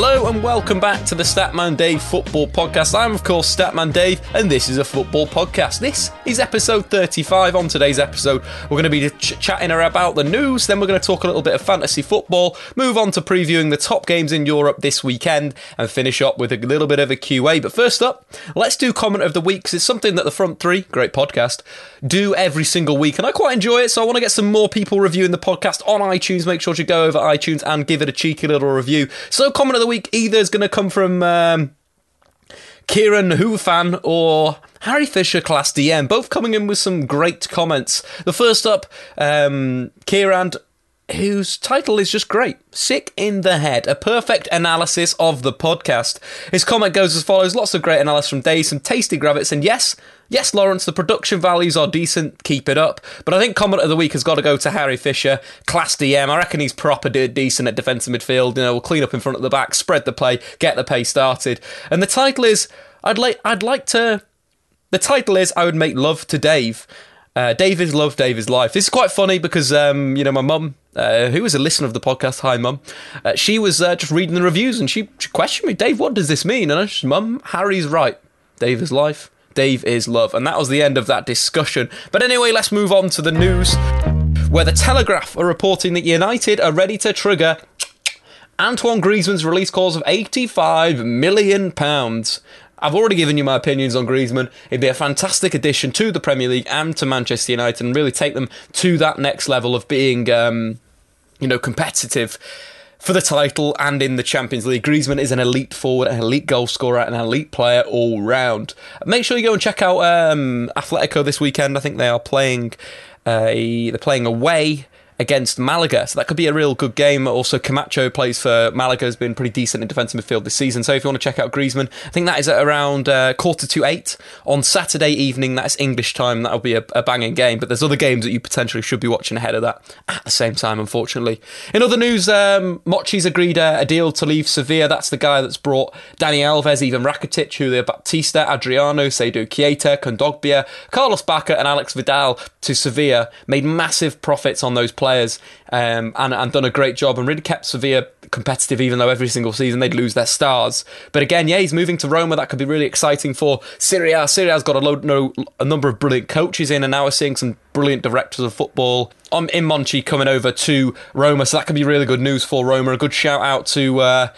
Hello and welcome back to the Statman Dave Football Podcast. I'm, of course, Statman Dave, and this is a football podcast. This is episode 35. On today's episode, we're going to be ch- chatting about the news, then we're going to talk a little bit of fantasy football, move on to previewing the top games in Europe this weekend, and finish up with a little bit of a QA. But first up, let's do comment of the week because it's something that the front three, great podcast, do every single week, and I quite enjoy it. So I want to get some more people reviewing the podcast on iTunes. Make sure to go over iTunes and give it a cheeky little review. So comment of the week either is going to come from um, Kieran Hufan or Harry Fisher class DM, both coming in with some great comments. The first up, um, Kieran whose title is just great Sick in the Head, a perfect analysis of the podcast. His comment goes as follows lots of great analysis from Dave, some tasty gravits, and yes, yes, Lawrence, the production values are decent, keep it up. But I think comment of the week has got to go to Harry Fisher, class DM. I reckon he's proper decent at defensive midfield. You know, we'll clean up in front of the back, spread the play, get the pace started. And the title is I'd like I'd like to. The title is I would make love to Dave. Uh, Dave is love, Dave is life. This is quite funny because, um, you know, my mum, uh, who was a listener of the podcast, hi mum, uh, she was uh, just reading the reviews and she, she, questioned me, Dave, what does this mean? And I said, mum, Harry's right. Dave is life, Dave is love. And that was the end of that discussion. But anyway, let's move on to the news where the Telegraph are reporting that United are ready to trigger Antoine Griezmann's release clause of 85 million pounds. I've already given you my opinions on Griezmann. It'd be a fantastic addition to the Premier League and to Manchester United, and really take them to that next level of being, um, you know, competitive for the title and in the Champions League. Griezmann is an elite forward, an elite goal scorer, an elite player all round. Make sure you go and check out um, Atletico this weekend. I think they are playing. Uh, they're playing away against Malaga. So that could be a real good game. Also, Camacho plays for Malaga, has been pretty decent in defensive midfield this season. So if you want to check out Griezmann, I think that is at around uh, quarter to eight on Saturday evening. That's English time. That'll be a, a, banging game. But there's other games that you potentially should be watching ahead of that at the same time, unfortunately. In other news, um, Monchi's agreed a, a deal to leave Sevilla. That's the guy that's brought Dani Alves, even Rakitic, Julio Baptista, Adriano, Seydou Keita, Kondogbia, Carlos Bacca, and Aleix Vidal to Sevilla. Made massive profits on those players players um, and, and done a great job and really kept Sevilla competitive, even though every single season they'd lose their stars. But again, yeah, he's moving to Roma. That could be really exciting for Serie A. Serie A's got a, load, no, a number of brilliant coaches in, and now we're seeing some brilliant directors of football. I'm in Monchi coming over to Roma, so that could be really good news for Roma. A good shout out to. Uh,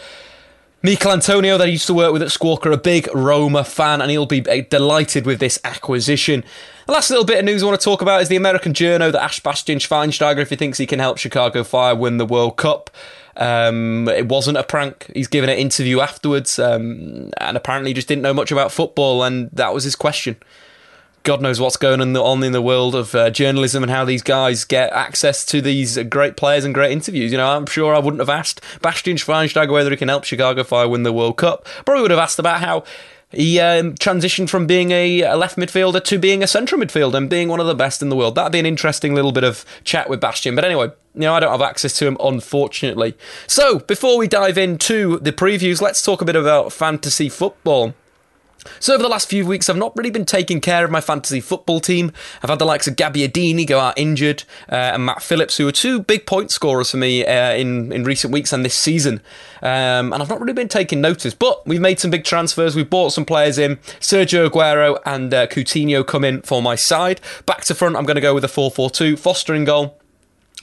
Michael Antonio, that he used to work with at Squawka, a big Roma fan, and he'll be uh, delighted with this acquisition. The last little bit of news I want to talk about is the American journo that Ash Bastian Schweinsteiger, if he thinks he can help Chicago Fire win the World Cup. Um, it wasn't a prank. He's given an interview afterwards, um, and apparently just didn't know much about football, and that was his question. God knows what's going on in the world of uh, journalism and how these guys get access to these great players and great interviews. You know, I'm sure I wouldn't have asked Bastian Schweinsteiger whether he can help Chicago Fire win the World Cup. Probably would have asked about how he um, transitioned from being a, a, left midfielder to being a central midfielder and being one of the best in the world. That'd be an interesting little bit of chat with Bastian. But anyway, you know, I don't have access to him, unfortunately. So, before we dive into the previews, let's talk a bit about fantasy football. So over the last few weeks, I've not really been taking care of my fantasy football team. I've had the likes of Gabbiadini go out injured, uh, and Matt Phillips, who are two big point scorers for me uh, in in recent weeks and this season. Um, and I've not really been taking notice. But we've made some big transfers. We've bought some players in. Sergio Aguero and uh, Coutinho come in for my side. Back to front, I'm going to go with a 4-4-2. Foster in goal.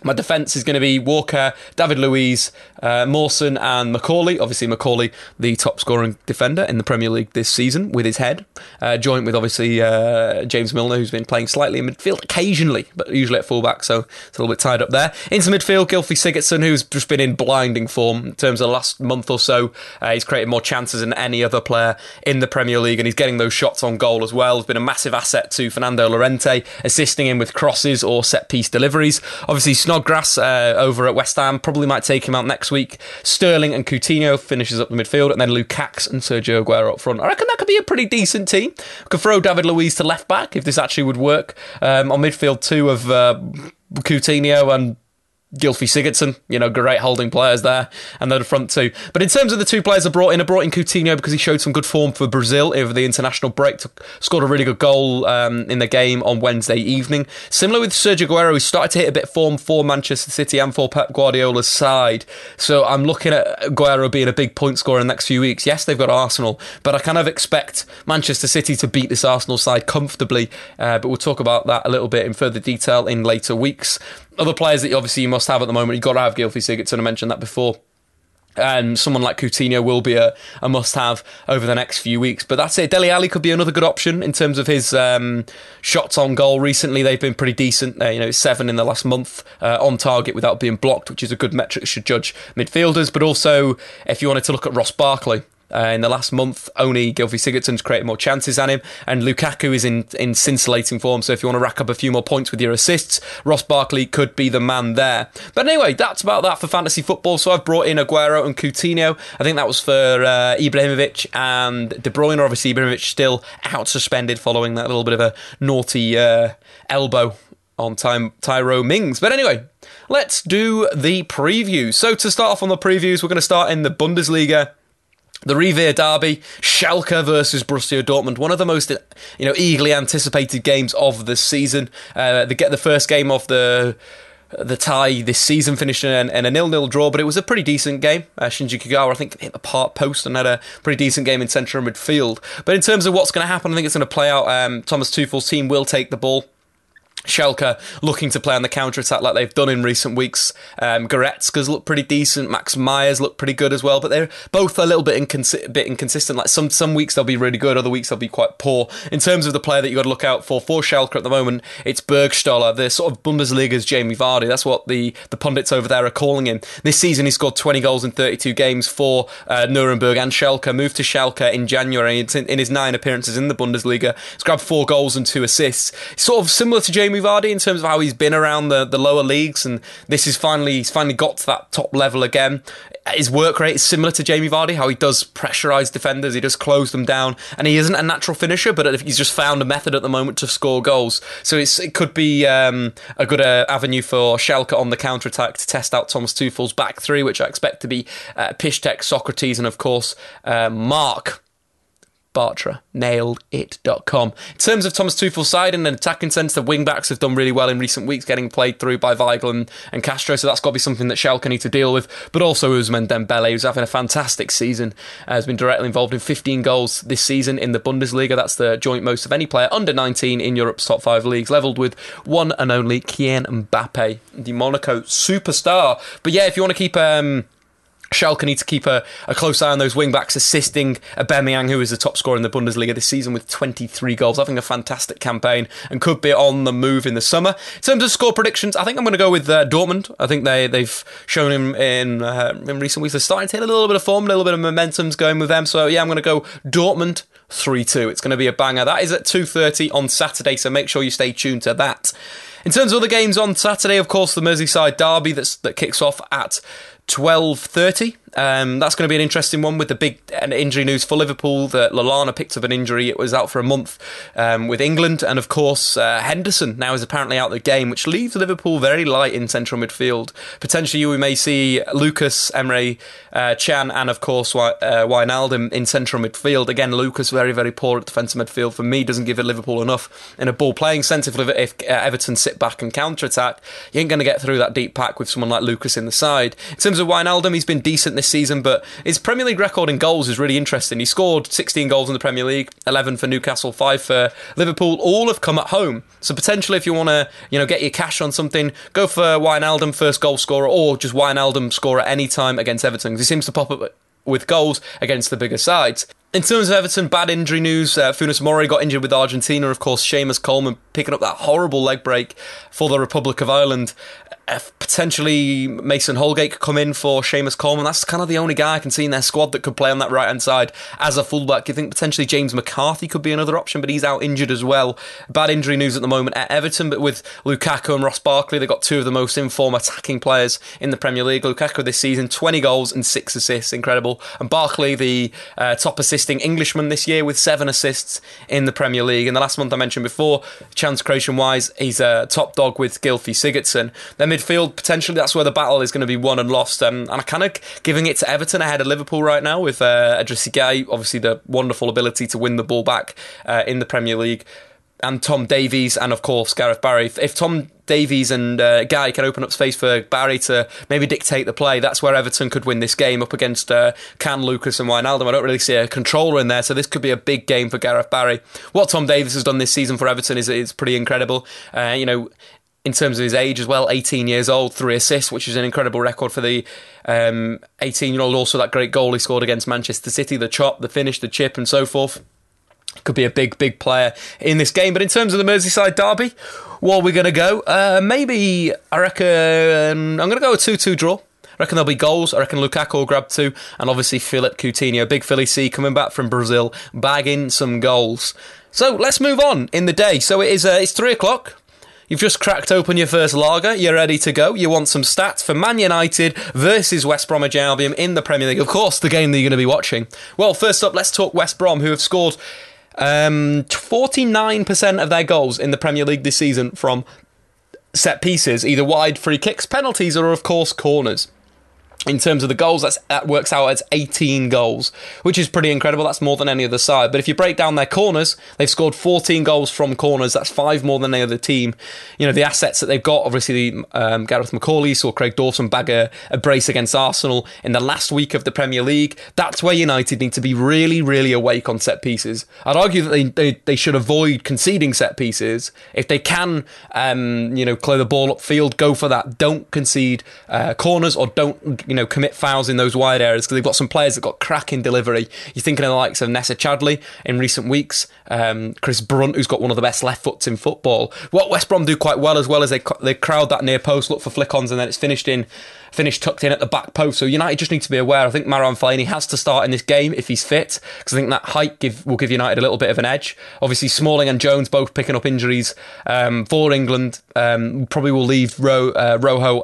My defence is going to be Walker, David Luiz, uh, Mawson, and McAuley. Obviously, McAuley, the top scoring defender in the Premier League this season with his head, uh, joint with obviously uh, James Milner, who's been playing slightly in midfield occasionally, but usually at fullback, so it's a little bit tied up there. Into midfield, Gylfi Sigurdsson, who's just been in blinding form in terms of the last month or so. Uh, he's created more chances than any other player in the Premier League, and he's getting those shots on goal as well. He's been a massive asset to Fernando Llorente, assisting him with crosses or set piece deliveries. Obviously, Snodgrass uh, over at West Ham probably might take him out next week. Sterling and Coutinho finishes up the midfield, and then Lukaku and Sergio Aguero up front. I reckon that could be a pretty decent team. Could throw David Luiz to left back if this actually would work. Um, on midfield, two of uh, Coutinho and Gylfi Sigurdsson, you know, great holding players there, and then the front two. But in terms of the two players I brought in, I brought in Coutinho because he showed some good form for Brazil over the international break, scored a really good goal um, in the game on Wednesday evening. Similar with Sergio Aguero, he started to hit a bit of form for Manchester City and for Pep Guardiola's side. So I'm looking at Aguero being a big point scorer in the next few weeks. Yes, they've got Arsenal, but I kind of expect Manchester City to beat this Arsenal side comfortably. Uh, but we'll talk about that a little bit in further detail in later weeks other players that obviously you must have at the moment, you've got to have Gylfi Sigurdsson. I mentioned that before. And someone like Coutinho will be a, a must have over the next few weeks. But that's it. Dele Alli could be another good option in terms of his um, shots on goal. Recently, they've been pretty decent. Uh, you know, seven in the last month uh, on target without being blocked, which is a good metric should judge midfielders. But also, if you wanted to look at Ross Barkley, uh, in the last month, only Gylfi Sigurdsson's created more chances than him, and Lukaku is in, in scintillating form. So if you want to rack up a few more points with your assists, Ross Barkley could be the man there. But anyway, that's about that for fantasy football. So I've brought in Aguero and Coutinho. I think that was for uh, Ibrahimovic and De Bruyne. Obviously, Ibrahimovic still out suspended following that little bit of a naughty uh, elbow on time Tyrone Mings. But anyway, let's do the preview. So to start off on the previews, we're going to start in the Bundesliga. The Revier Derby, Schalke versus Borussia Dortmund, one of the most you know eagerly anticipated games of the season. Uh, they get the first game of the the tie this season finished in, in a nil-nil draw, but it was a pretty decent game. Uh, Shinji Kagawa, I think, hit the part post and had a pretty decent game in central midfield. But in terms of what's going to happen, I think it's going to play out. Um, Thomas Tuchel's team will take the ball Schalke looking to play on the counter attack like they've done in recent weeks. Um, Goretzka's look pretty decent. Max Meyer's looked pretty good as well, but they're both a little bit, bit inconsistent. Like some some weeks they'll be really good, other weeks they'll be quite poor. In terms of the player that you got to look out for for Schalke at the moment, it's Burgstaller, the sort of Bundesliga's Jamie Vardy. That's what the the pundits over there are calling him. This season he scored 20 goals in 32 games for uh, Nuremberg and Schalke. Moved to Schalke in January. In, in his nine appearances in the Bundesliga, he's grabbed four goals and two assists. Sort of similar to Jamie Vardy in terms of how he's been around the, the lower leagues, and this is finally he's finally got to that top level again. His work rate is similar to Jamie Vardy, how he does pressurise defenders, he does close them down, and he isn't a natural finisher, but he's just found a method at the moment to score goals. So it could be um, a good uh, avenue for Schalke on the counter attack to test out Thomas Tuchel's back three, which I expect to be uh, Piszczek, Sokratis, and of course uh, Marc. Bartra, nailedit.com. In terms of Thomas Tuchel's side and an attacking sense, the wing backs have done really well in recent weeks, getting played through by Weigl and, and Castro, so that's got to be something that Schalke need to deal with. But also Ousmane Dembele, who's having a fantastic season, has been directly involved in 15 goals this season in the Bundesliga. That's the joint most of any player under 19 in Europe's top five leagues, levelled with one and only Kylian Mbappe, the Monaco superstar. But yeah, if you want to keep... Um, Schalke need to keep a, a, close eye on those wing backs, assisting Aubameyang, who is the top scorer in the Bundesliga this season with 23 goals, having a fantastic campaign and could be on the move in the summer. In terms of score predictions, I think I'm going to go with uh, Dortmund. I think they they've shown him in uh, in recent weeks they're starting to hit a little bit of form, a little bit of momentum's going with them. So yeah, I'm going to go Dortmund 3-2. It's going to be a banger. That is at 2:30 on Saturday, so make sure you stay tuned to that. In terms of the games on Saturday, of course, the Merseyside derby that's, that kicks off at 12.30. Um, that's going to be an interesting one with the big injury news for Liverpool that Lallana picked up an injury. It was out for a month um, with England. And of course, uh, Henderson now is apparently out of the game, which leaves Liverpool very light in central midfield. Potentially, we may see Lucas, Emre uh, Can, and of course, uh, Wijnaldum in central midfield. Again, Lucas very, very poor at defensive midfield. For me, doesn't give Liverpool enough in a ball playing sense. If, if uh, Everton sit back and counter attack, you ain't going to get through that deep pack with someone like Lucas in the side. In terms of Wijnaldum, he's been decent this season, but his Premier League record in goals is really interesting. He scored 16 goals in the Premier League, 11 for Newcastle, 5 for Liverpool. All have come at home. So potentially, if you want to, you know, get your cash on something, go for Wijnaldum first goal scorer, or just Wijnaldum score at any time against Everton. He seems to pop up with goals against the bigger sides. In terms of Everton, bad injury news. Uh, Funes Mori got injured with Argentina. Of course, Seamus Coleman picking up that horrible leg break for the Republic of Ireland potentially Mason Holgate could come in for Seamus Coleman. That's kind of the only guy I can see in their squad that could play on that right hand side as a fullback. You think potentially James McCarthy could be another option, but he's out injured as well. Bad injury news at the moment at Everton, but with Lukaku and Ross Barkley, they've got two of the most informed attacking players in the Premier League. Lukaku this season, 20 goals and six assists, incredible. And Barkley, the uh, top assisting Englishman this year with seven assists in the Premier League. In the last month I mentioned before, chance creation wise, he's a top dog with Gylfi Sigurdsson. Then midfield, potentially that's where the battle is going to be won and lost. Um, and I'm kind of giving it to Everton ahead of Liverpool right now with uh, Idrissa Gueye, obviously the wonderful ability to win the ball back uh, in the Premier League. And Tom Davies, and of course Gareth Barry. If, if Tom Davies and uh, Gueye can open up space for Barry to maybe dictate the play. That's where Everton could win this game up against uh, Can, Lucas, and Wijnaldum. I don't really see a controller in there, so this could be a big game for Gareth Barry. What Tom Davies has done this season for Everton is, is pretty incredible. Uh, you know, in terms of his age as well, 18 years old, three assists, which is an incredible record for the 18 um, year old. Also, that great goal he scored against Manchester City, the chop, the finish, the chip, and so forth. Could be a big, big player in this game. But in terms of the Merseyside derby, what are we going to go? Uh, maybe, I reckon, I'm going to go a 2 2 draw. I reckon there'll be goals. I reckon Lukaku will grab two, and obviously Philip Coutinho, big Philly C, coming back from Brazil, bagging some goals. So let's move on in the day. So it is. Uh, it's three o'clock. You've just cracked open your first lager. You're ready to go. You want some stats for Man United versus West Bromwich Albion in the Premier League. Of course, the game that you're going to be watching. Well, first up, let's talk West Brom, who have scored um, 49% of their goals in the Premier League this season from set pieces, either wide free kicks, penalties, or of course corners in terms of the goals, that works out as 18 goals, which is pretty incredible. That's more than any other side. But if you break down their corners, they've scored 14 goals from corners. That's five more than any other team. You know, the assets that they've got, obviously, um, Gareth McAuley saw Craig Dawson bag a, a, brace against Arsenal in the last week of the Premier League. That's where United need to be really, really awake on set pieces. I'd argue that they, they, they should avoid conceding set pieces. If they can, um, you know, clear the ball upfield, go for that. Don't concede uh, corners or don't, you know, commit fouls in those wide areas because they've got some players that got cracking delivery. You're thinking of the likes of Nacer Chadli in recent weeks, um, Chris Brunt, who's got one of the best left foots in football. What West Brom do quite well as well as they they crowd that near post, look for flick-ons, and then it's finished in finished tucked in at the back post. So United just need to be aware. I think Marouane Fellaini has to start in this game if he's fit because I think that height give, will give United a little bit of an edge. Obviously, Smalling and Jones both picking up injuries um, for England. Um, probably will leave Ro, uh, Rojo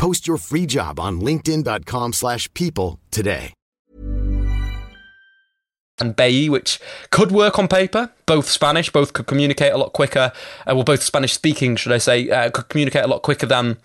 Post your free job on linkedin.com/people slash people today. and Bailly, which could work on paper. Both Spanish, both could communicate a lot quicker. Uh, well, both Spanish speaking, should I say, uh, could communicate a lot quicker than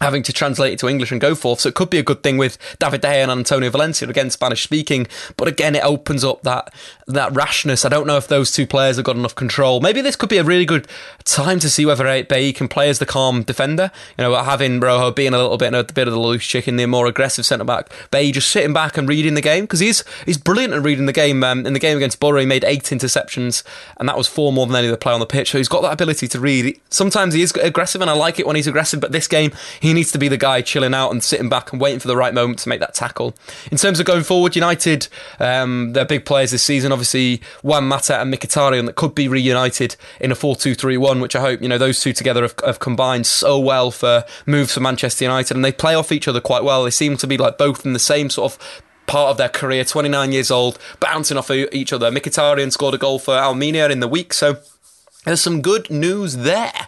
having to translate it to English and go forth. So it could be a good thing with David De Gea and Antonio Valencia, again Spanish speaking. But again, it opens up that that rashness. I don't know if those two players have got enough control. Maybe this could be a really good time to see whether Bailly can play as the calm defender. You know, having Rojo being a little bit a bit of the loose chicken, the more aggressive centre back. Bailly just sitting back and reading the game because he's he's brilliant at reading the game. Um, in the game against Borough, he made eight interceptions, and that was four more than any other player on the pitch. So he's got that ability to read. Sometimes he is aggressive, and I like it when he's aggressive. But this game, he needs to be the guy chilling out and sitting back and waiting for the right moment to make that tackle. In terms of going forward, United, um, their big players this season, obviously Juan Mata and Mkhitaryan, that could be reunited in a 4-2-3-1, which I hope you know those two together have, have combined so well for moves for Manchester United, and they play off each other quite well. They seem to be like both in the same sort of part of their career, 29 years old, bouncing off each other. Mkhitaryan scored a goal for Armenia in the week, so there's some good news there.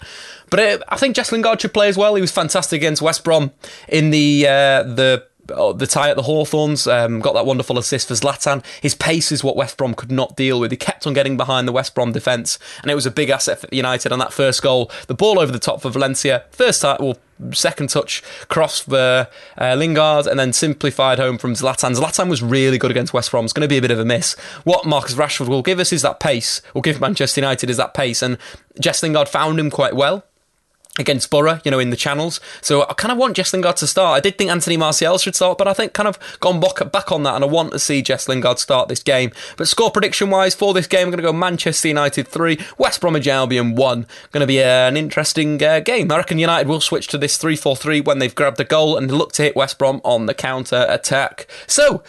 But uh, I think Jess Lingard should play as well. He was fantastic against West Brom in the uh, the oh, the tie at the Hawthorns, um, got that wonderful assist for Zlatan. His pace is what West Brom could not deal with. He kept on getting behind the West Brom defence, and it was a big asset for United on that first goal. The ball over the top for Valencia, first time, well, second touch cross for uh, Lingard, and then simplified home from Zlatan. Zlatan was really good against West Brom. It's going to be a bit of a miss. What Marcus Rashford will give us is that pace. Will give Manchester United is that pace, and Jess Lingard found him quite well against Borough, you know, in the channels. So I kind of want Jess Lingard to start. I did think Anthony Martial should start, but I think kind of gone back, on that, and I want to see Jess Lingard start this game. But score prediction wise for this game, I'm going to go Manchester United 3, West Bromwich Albion 1. Going to be an interesting uh, game. I reckon United will switch to this 3 4 3 when they've grabbed a goal and look to hit West Brom on the counter attack. So,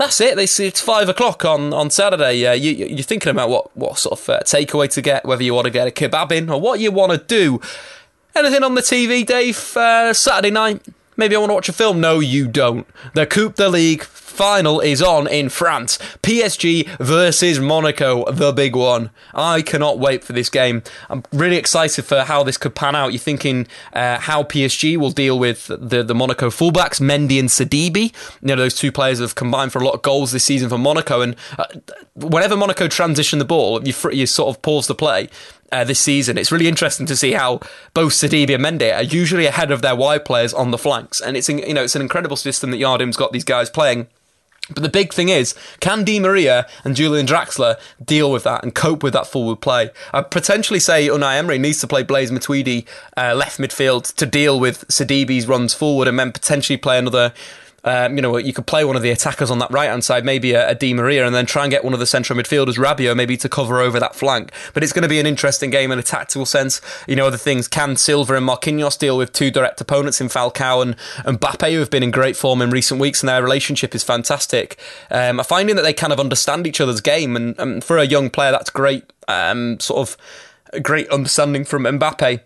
that's it. They see It's five o'clock on, on Saturday. Uh, you, are thinking about what, what sort of uh, takeaway to get, whether you want to get a kebab in or what you want to do. Anything on the TV, Dave? Uh, Saturday night? Maybe I want to watch a film? No, you don't. The Coupe de Ligue final is on in France. PSG versus Monaco, the big one. I cannot wait for this game. I'm really excited for how this could pan out. You're thinking uh, how PSG will deal with the, the Monaco fullbacks, Mendy and Sidibe. You know, those two players have combined for a lot of goals this season for Monaco. And uh, whenever Monaco transition the ball, you, you sort of pause the play uh, this season. It's really interesting to see how both Sidibe and Mendy are usually ahead of their wide players on the flanks, and it's you know it's an incredible system that Jardim's got these guys playing. But the big thing is, can Di Maria and Julian Draxler deal with that and cope with that forward play? I'd potentially say Unai Emery needs to play Blaise Matuidi uh, left midfield to deal with Sidibe's runs forward and then potentially play another um, you know, you could play one of the attackers on that right hand side, maybe a, a Di Maria, and then try and get one of the central midfielders, Rabiot, maybe to cover over that flank. But it's going to be an interesting game in a tactical sense. You know, other things can Silva and Marquinhos deal with two direct opponents in Falcao and, and Mbappe, who have been in great form in recent weeks, and their relationship is fantastic. Um, I'm finding that they kind of understand each other's game, and, and for a young player, that's great. Um, sort of great understanding from Mbappe.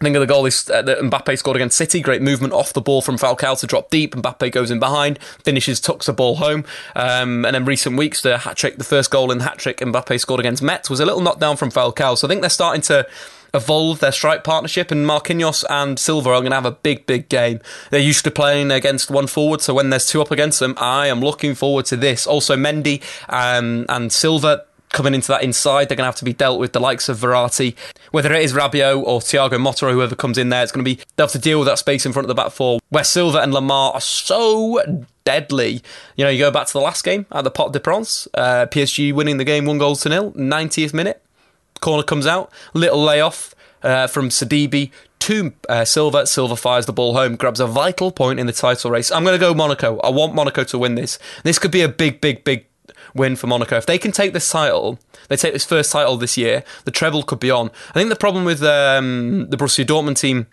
Think of the goal is, uh, that Mbappe scored against City. Great movement off the ball from Falcao to drop deep. Mbappe goes in behind, finishes, tucks the ball home. Um, and then recent weeks, the hat trick, the first goal in the hat trick Mbappe scored against Metz was a little knockdown from Falcao. So I think they're starting to evolve their strike partnership, and Marquinhos and Silva are going to have a big, big game. They're used to playing against one forward, so when there's two up against them, I am looking forward to this. Also, Mendy um, and Silva coming into that inside. They're going to have to be dealt with the likes of Verratti, whether it is Rabiot or Thiago Motta or whoever comes in there. It's going to be they'll have to deal with that space in front of the back four where Silva and Lemar are so deadly. You know, you go back to the last game at the Pot de France, uh, PSG winning the game one goal to nil, 90th minute. Corner comes out, little layoff uh, from Sidibe to uh, Silva. Silva fires the ball home, grabs a vital point in the title race. I'm going to go Monaco. I want Monaco to win this. This could be a big, big, big win for Monaco. If they can take this title, they take this first title this year, the treble could be on. I think the problem with um, the Borussia Dortmund team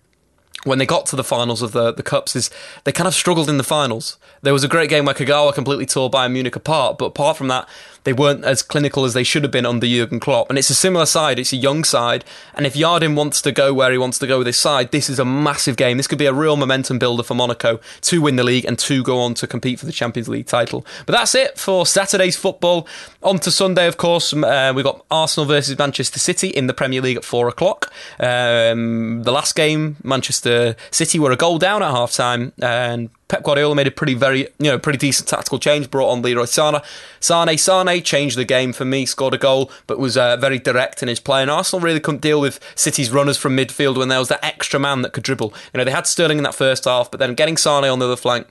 when they got to the finals of the, the cups is they kind of struggled in the finals. There was a great game where Kagawa completely tore Bayern Munich apart, but apart from that, they weren't as clinical as they should have been under Jurgen Klopp. And it's a similar side, it's a young side. And if Jardim wants to go where he wants to go with his side, this is a massive game. This could be a real momentum builder for Monaco to win the league and to go on to compete for the Champions League title. But that's it for Saturday's football. On to Sunday, of course, uh, we've got Arsenal versus Manchester City in the Premier League at four o'clock. Um, the last game, Manchester City were a goal down at half time, and Pep Guardiola made a pretty very you know pretty decent tactical change. Brought on Leroy Sane. Sane Sane changed the game for me. Scored a goal, but was uh, very direct in his play. And Arsenal really couldn't deal with City's runners from midfield when there was that extra man that could dribble. You know they had Sterling in that first half, but then getting Sane on the other flank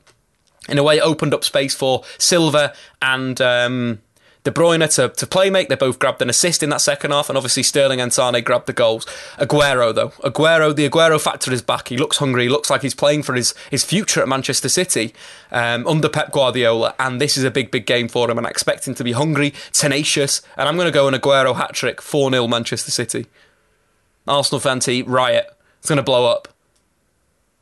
in a way opened up space for Silva and. Um, De Bruyne to, to play make. They both grabbed an assist in that second half, and obviously Sterling and Sane grabbed the goals. Aguero, though. Aguero, the Aguero factor is back. He looks hungry. He looks like he's playing for his, his future at Manchester City um, under Pep Guardiola, and this is a big, big game for him, and I expect him to be hungry, tenacious, and I'm going to go an Aguero hat trick 4 0 Manchester City. Arsenal fan tea, riot. It's going to blow up.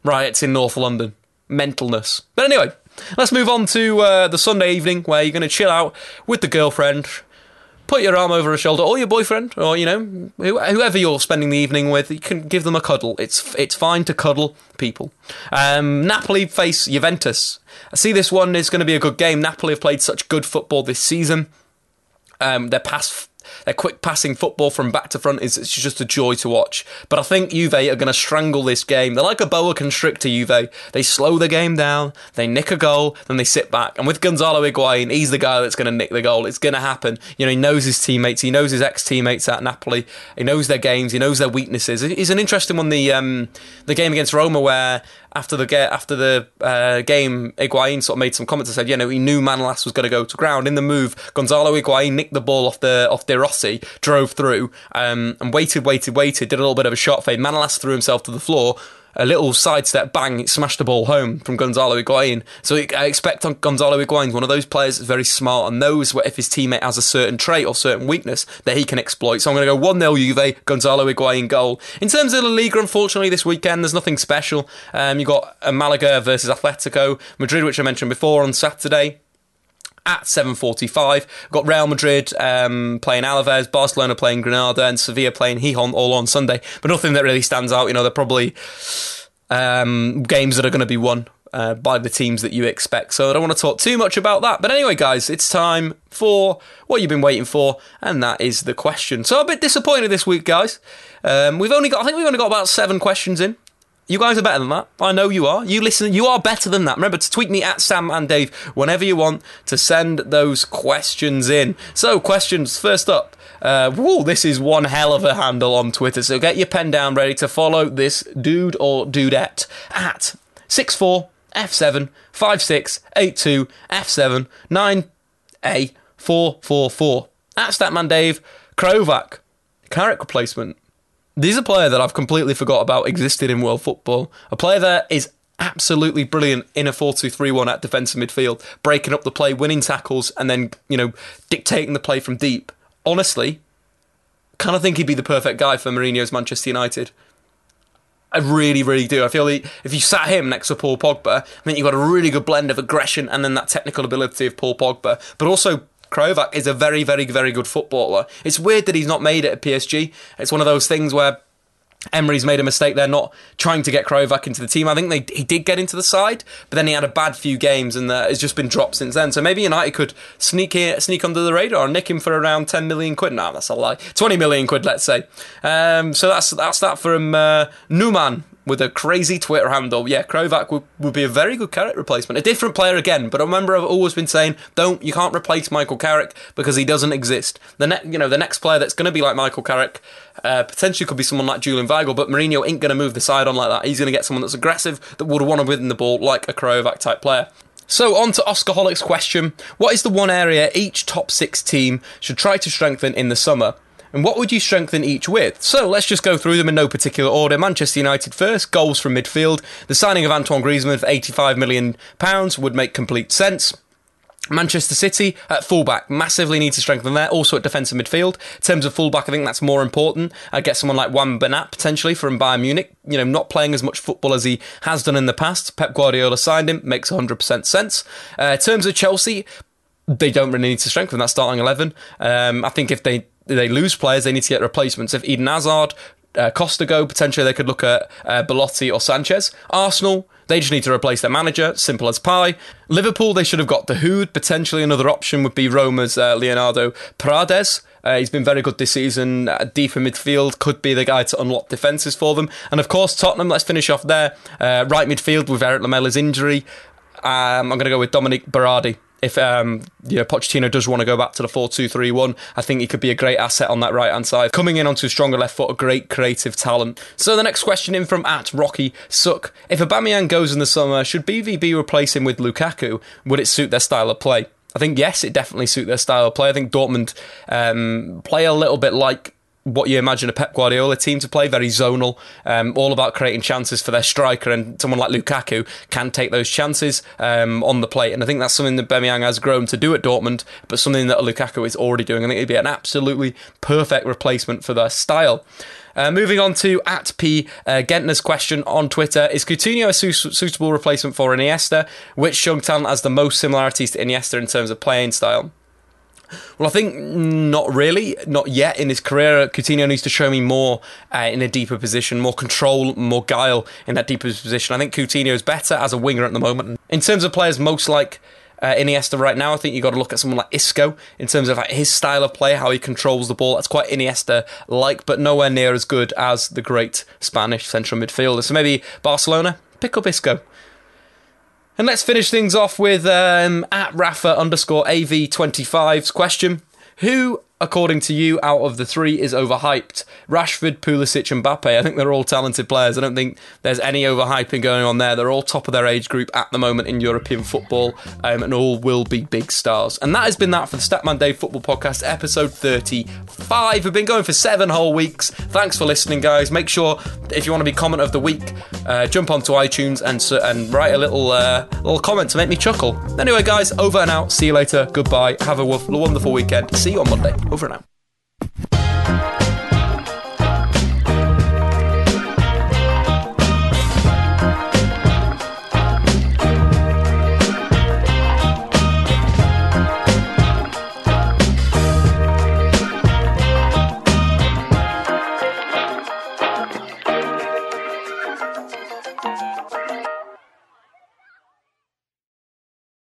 Riots in North London. Mentalness. But anyway, Let's move on to uh, the Sunday evening where you're going to chill out with the girlfriend, put your arm over her shoulder, or your boyfriend, or you know whoever you're spending the evening with. You can give them a cuddle. It's it's fine to cuddle people. Um, Napoli face Juventus. I see this one is going to be a good game. Napoli have played such good football this season. Um, their pass their quick passing football from back to front is it's just a joy to watch. But I think Juve are going to strangle this game. They're like a boa constrictor, Juve. They slow the game down, they nick a goal, then they sit back. And with Gonzalo Higuain, he's the guy that's going to nick the goal. It's going to happen. You know, he knows his teammates, he knows his ex teammates at Napoli, he knows their games, he knows their weaknesses. It's an interesting one, the um, the game against Roma, where after the get after the uh, game, Higuain sort of made some comments and said, you know, he knew Manolas was going to go to ground in the move. Gonzalo Higuain nicked the ball off the off De Rossi, drove through, um, and waited, waited, waited. Did a little bit of a shot fade. Manolas threw himself to the floor a little sidestep, bang, it smashed the ball home from Gonzalo Higuain. So I expect Gonzalo Higuain one of those players that's very smart and knows what if his teammate has a certain trait or certain weakness that he can exploit. So I'm going to go 1 0 Juve, Gonzalo Higuain goal. In terms of La Liga, unfortunately, this weekend, there's nothing special. Um, you've got Malaga versus Atletico Madrid, which I mentioned before on Saturday at 7.45. Got Real Madrid um, playing Alaves, Barcelona playing Granada, and Sevilla playing Gijon all on Sunday. But nothing that really stands out. You know, they're probably um, games that are going to be won uh, by the teams that you expect. So I don't want to talk too much about that. But anyway, guys, it's time for what you've been waiting for, and that is the question. So a bit disappointed this week, guys. Um, we've only got, I think we've only got about seven questions in. You guys are better than that. I know you are. You listen. You are better than that. Remember to tweet me at Statman Dave whenever you want to send those questions in. So questions first up. Uh, whoa, this is one hell of a handle on Twitter. So get your pen down ready to follow this dude or dudette at six four F7 5682 F7 9A 444. At Statman Dave Krychowiak. Carrick replacement. This is a player that I've completely forgot about existed in world football. A player that is absolutely brilliant in a 4-2-3-1 at defensive midfield, breaking up the play, winning tackles, and then, you know, dictating the play from deep. Honestly, kind of think he'd be the perfect guy for Mourinho's Manchester United. I really, really do. I feel like if you sat him next to Paul Pogba, I think you've got a really good blend of aggression and then that technical ability of Paul Pogba, but also Krychowiak is a very, very, very good footballer. It's weird that he's not made it at PSG. It's one of those things where Emery's made a mistake there, not trying to get Krychowiak into the team. I think they, he did get into the side, but then he had a bad few games and uh, has just been dropped since then. So maybe United could sneak in, sneak under the radar and nick him for around 10 million quid. No, that's a lie. 20 million quid, let's say. Um, so that's that's that from uh, Newman with a crazy Twitter handle. Yeah, Krychowiak would, would be a very good Carrick replacement. A different player again, but I remember I've always been saying, don't you can't replace Michael Carrick because he doesn't exist. The ne- you know the next player that's going to be like Michael Carrick uh, potentially could be someone like Julian Weigl, but Mourinho ain't going to move the side on like that. He's going to get someone that's aggressive that would want to win the ball like a Krychowiak type player. So, on to Oscar Hollick's question What is the one area each top six team should try to strengthen in the summer? And what would you strengthen each with? So let's just go through them in no particular order. Manchester United first, goals from midfield. The signing of Antoine Griezmann for £85 million would make complete sense. Manchester City at fullback massively need to strengthen there. Also at defensive midfield. In terms of fullback, I think that's more important. I get someone like Juan Bernat potentially from Bayern Munich. You know, not playing as much football as he has done in the past. Pep Guardiola signed him. Makes 100% sense. Uh, in terms of Chelsea, they don't really need to strengthen that starting 11. Um, I think if they they lose players, they need to get replacements. If Eden Hazard, uh, Costa go, potentially they could look at uh, Belotti or Sanchez. Arsenal, they just need to replace their manager, simple as pie. Liverpool, they should have got Dahoud. Potentially another option would be Roma's uh, Leonardo Paredes. Uh, he's been very good this season. Uh, deep in midfield, could be the guy to unlock defences for them. And of course, Tottenham, let's finish off there. Uh, right midfield with Eric Lamela's injury. Um, I'm going to go with Domenico Berardi if um, you know, Pochettino does want to go back to the 4 2 3 1, I think he could be a great asset on that right hand side. Coming in onto a stronger left foot, a great creative talent. So the next question in from at Rocky Suck. If Aubameyang goes in the summer, should BVB replace him with Lukaku? Would it suit their style of play? I think yes, it definitely suit their style of play. I think Dortmund um, play a little bit like what you imagine a Pep Guardiola team to play, very zonal, um, all about creating chances for their striker, and someone like Lukaku can take those chances um, on the plate. And I think that's something that Aubameyang has grown to do at Dortmund, but something that Lukaku is already doing. I think it'd be an absolutely perfect replacement for their style. Uh, moving on to at P uh, Gentner's question on Twitter: Is Coutinho a su- suitable replacement for Iniesta? Which young talent has the most similarities to Iniesta in terms of playing style? Well, I think not really, not yet in his career. Coutinho needs to show me more uh, in a deeper position, more control, more guile in that deeper position. I think Coutinho is better as a winger at the moment. In terms of players most like uh, Iniesta right now, I think you've got to look at someone like Isco in terms of like, his style of play, how he controls the ball. That's quite Iniesta like, but nowhere near as good as the great Spanish central midfielder. So maybe Barcelona, pick up Isco. And let's finish things off with um, at Rafa underscore AV25's question. Who according to you, out of the three is overhyped? Rashford, Pulisic, and Mbappe. I think they're all talented players. I don't think there's any overhyping going on there. They're all top of their age group at the moment in European football, um, and all will be big stars. And that has been that for the Statman Dave Football Podcast, episode 35. We've been going for seven whole weeks. Thanks for listening, guys. Make sure if you want to be comment of the week, uh, jump onto iTunes and and write a little uh, little comment to make me chuckle. Anyway, guys, over and out. See you later. Goodbye. Have a wonderful weekend. See you on Monday. Over now.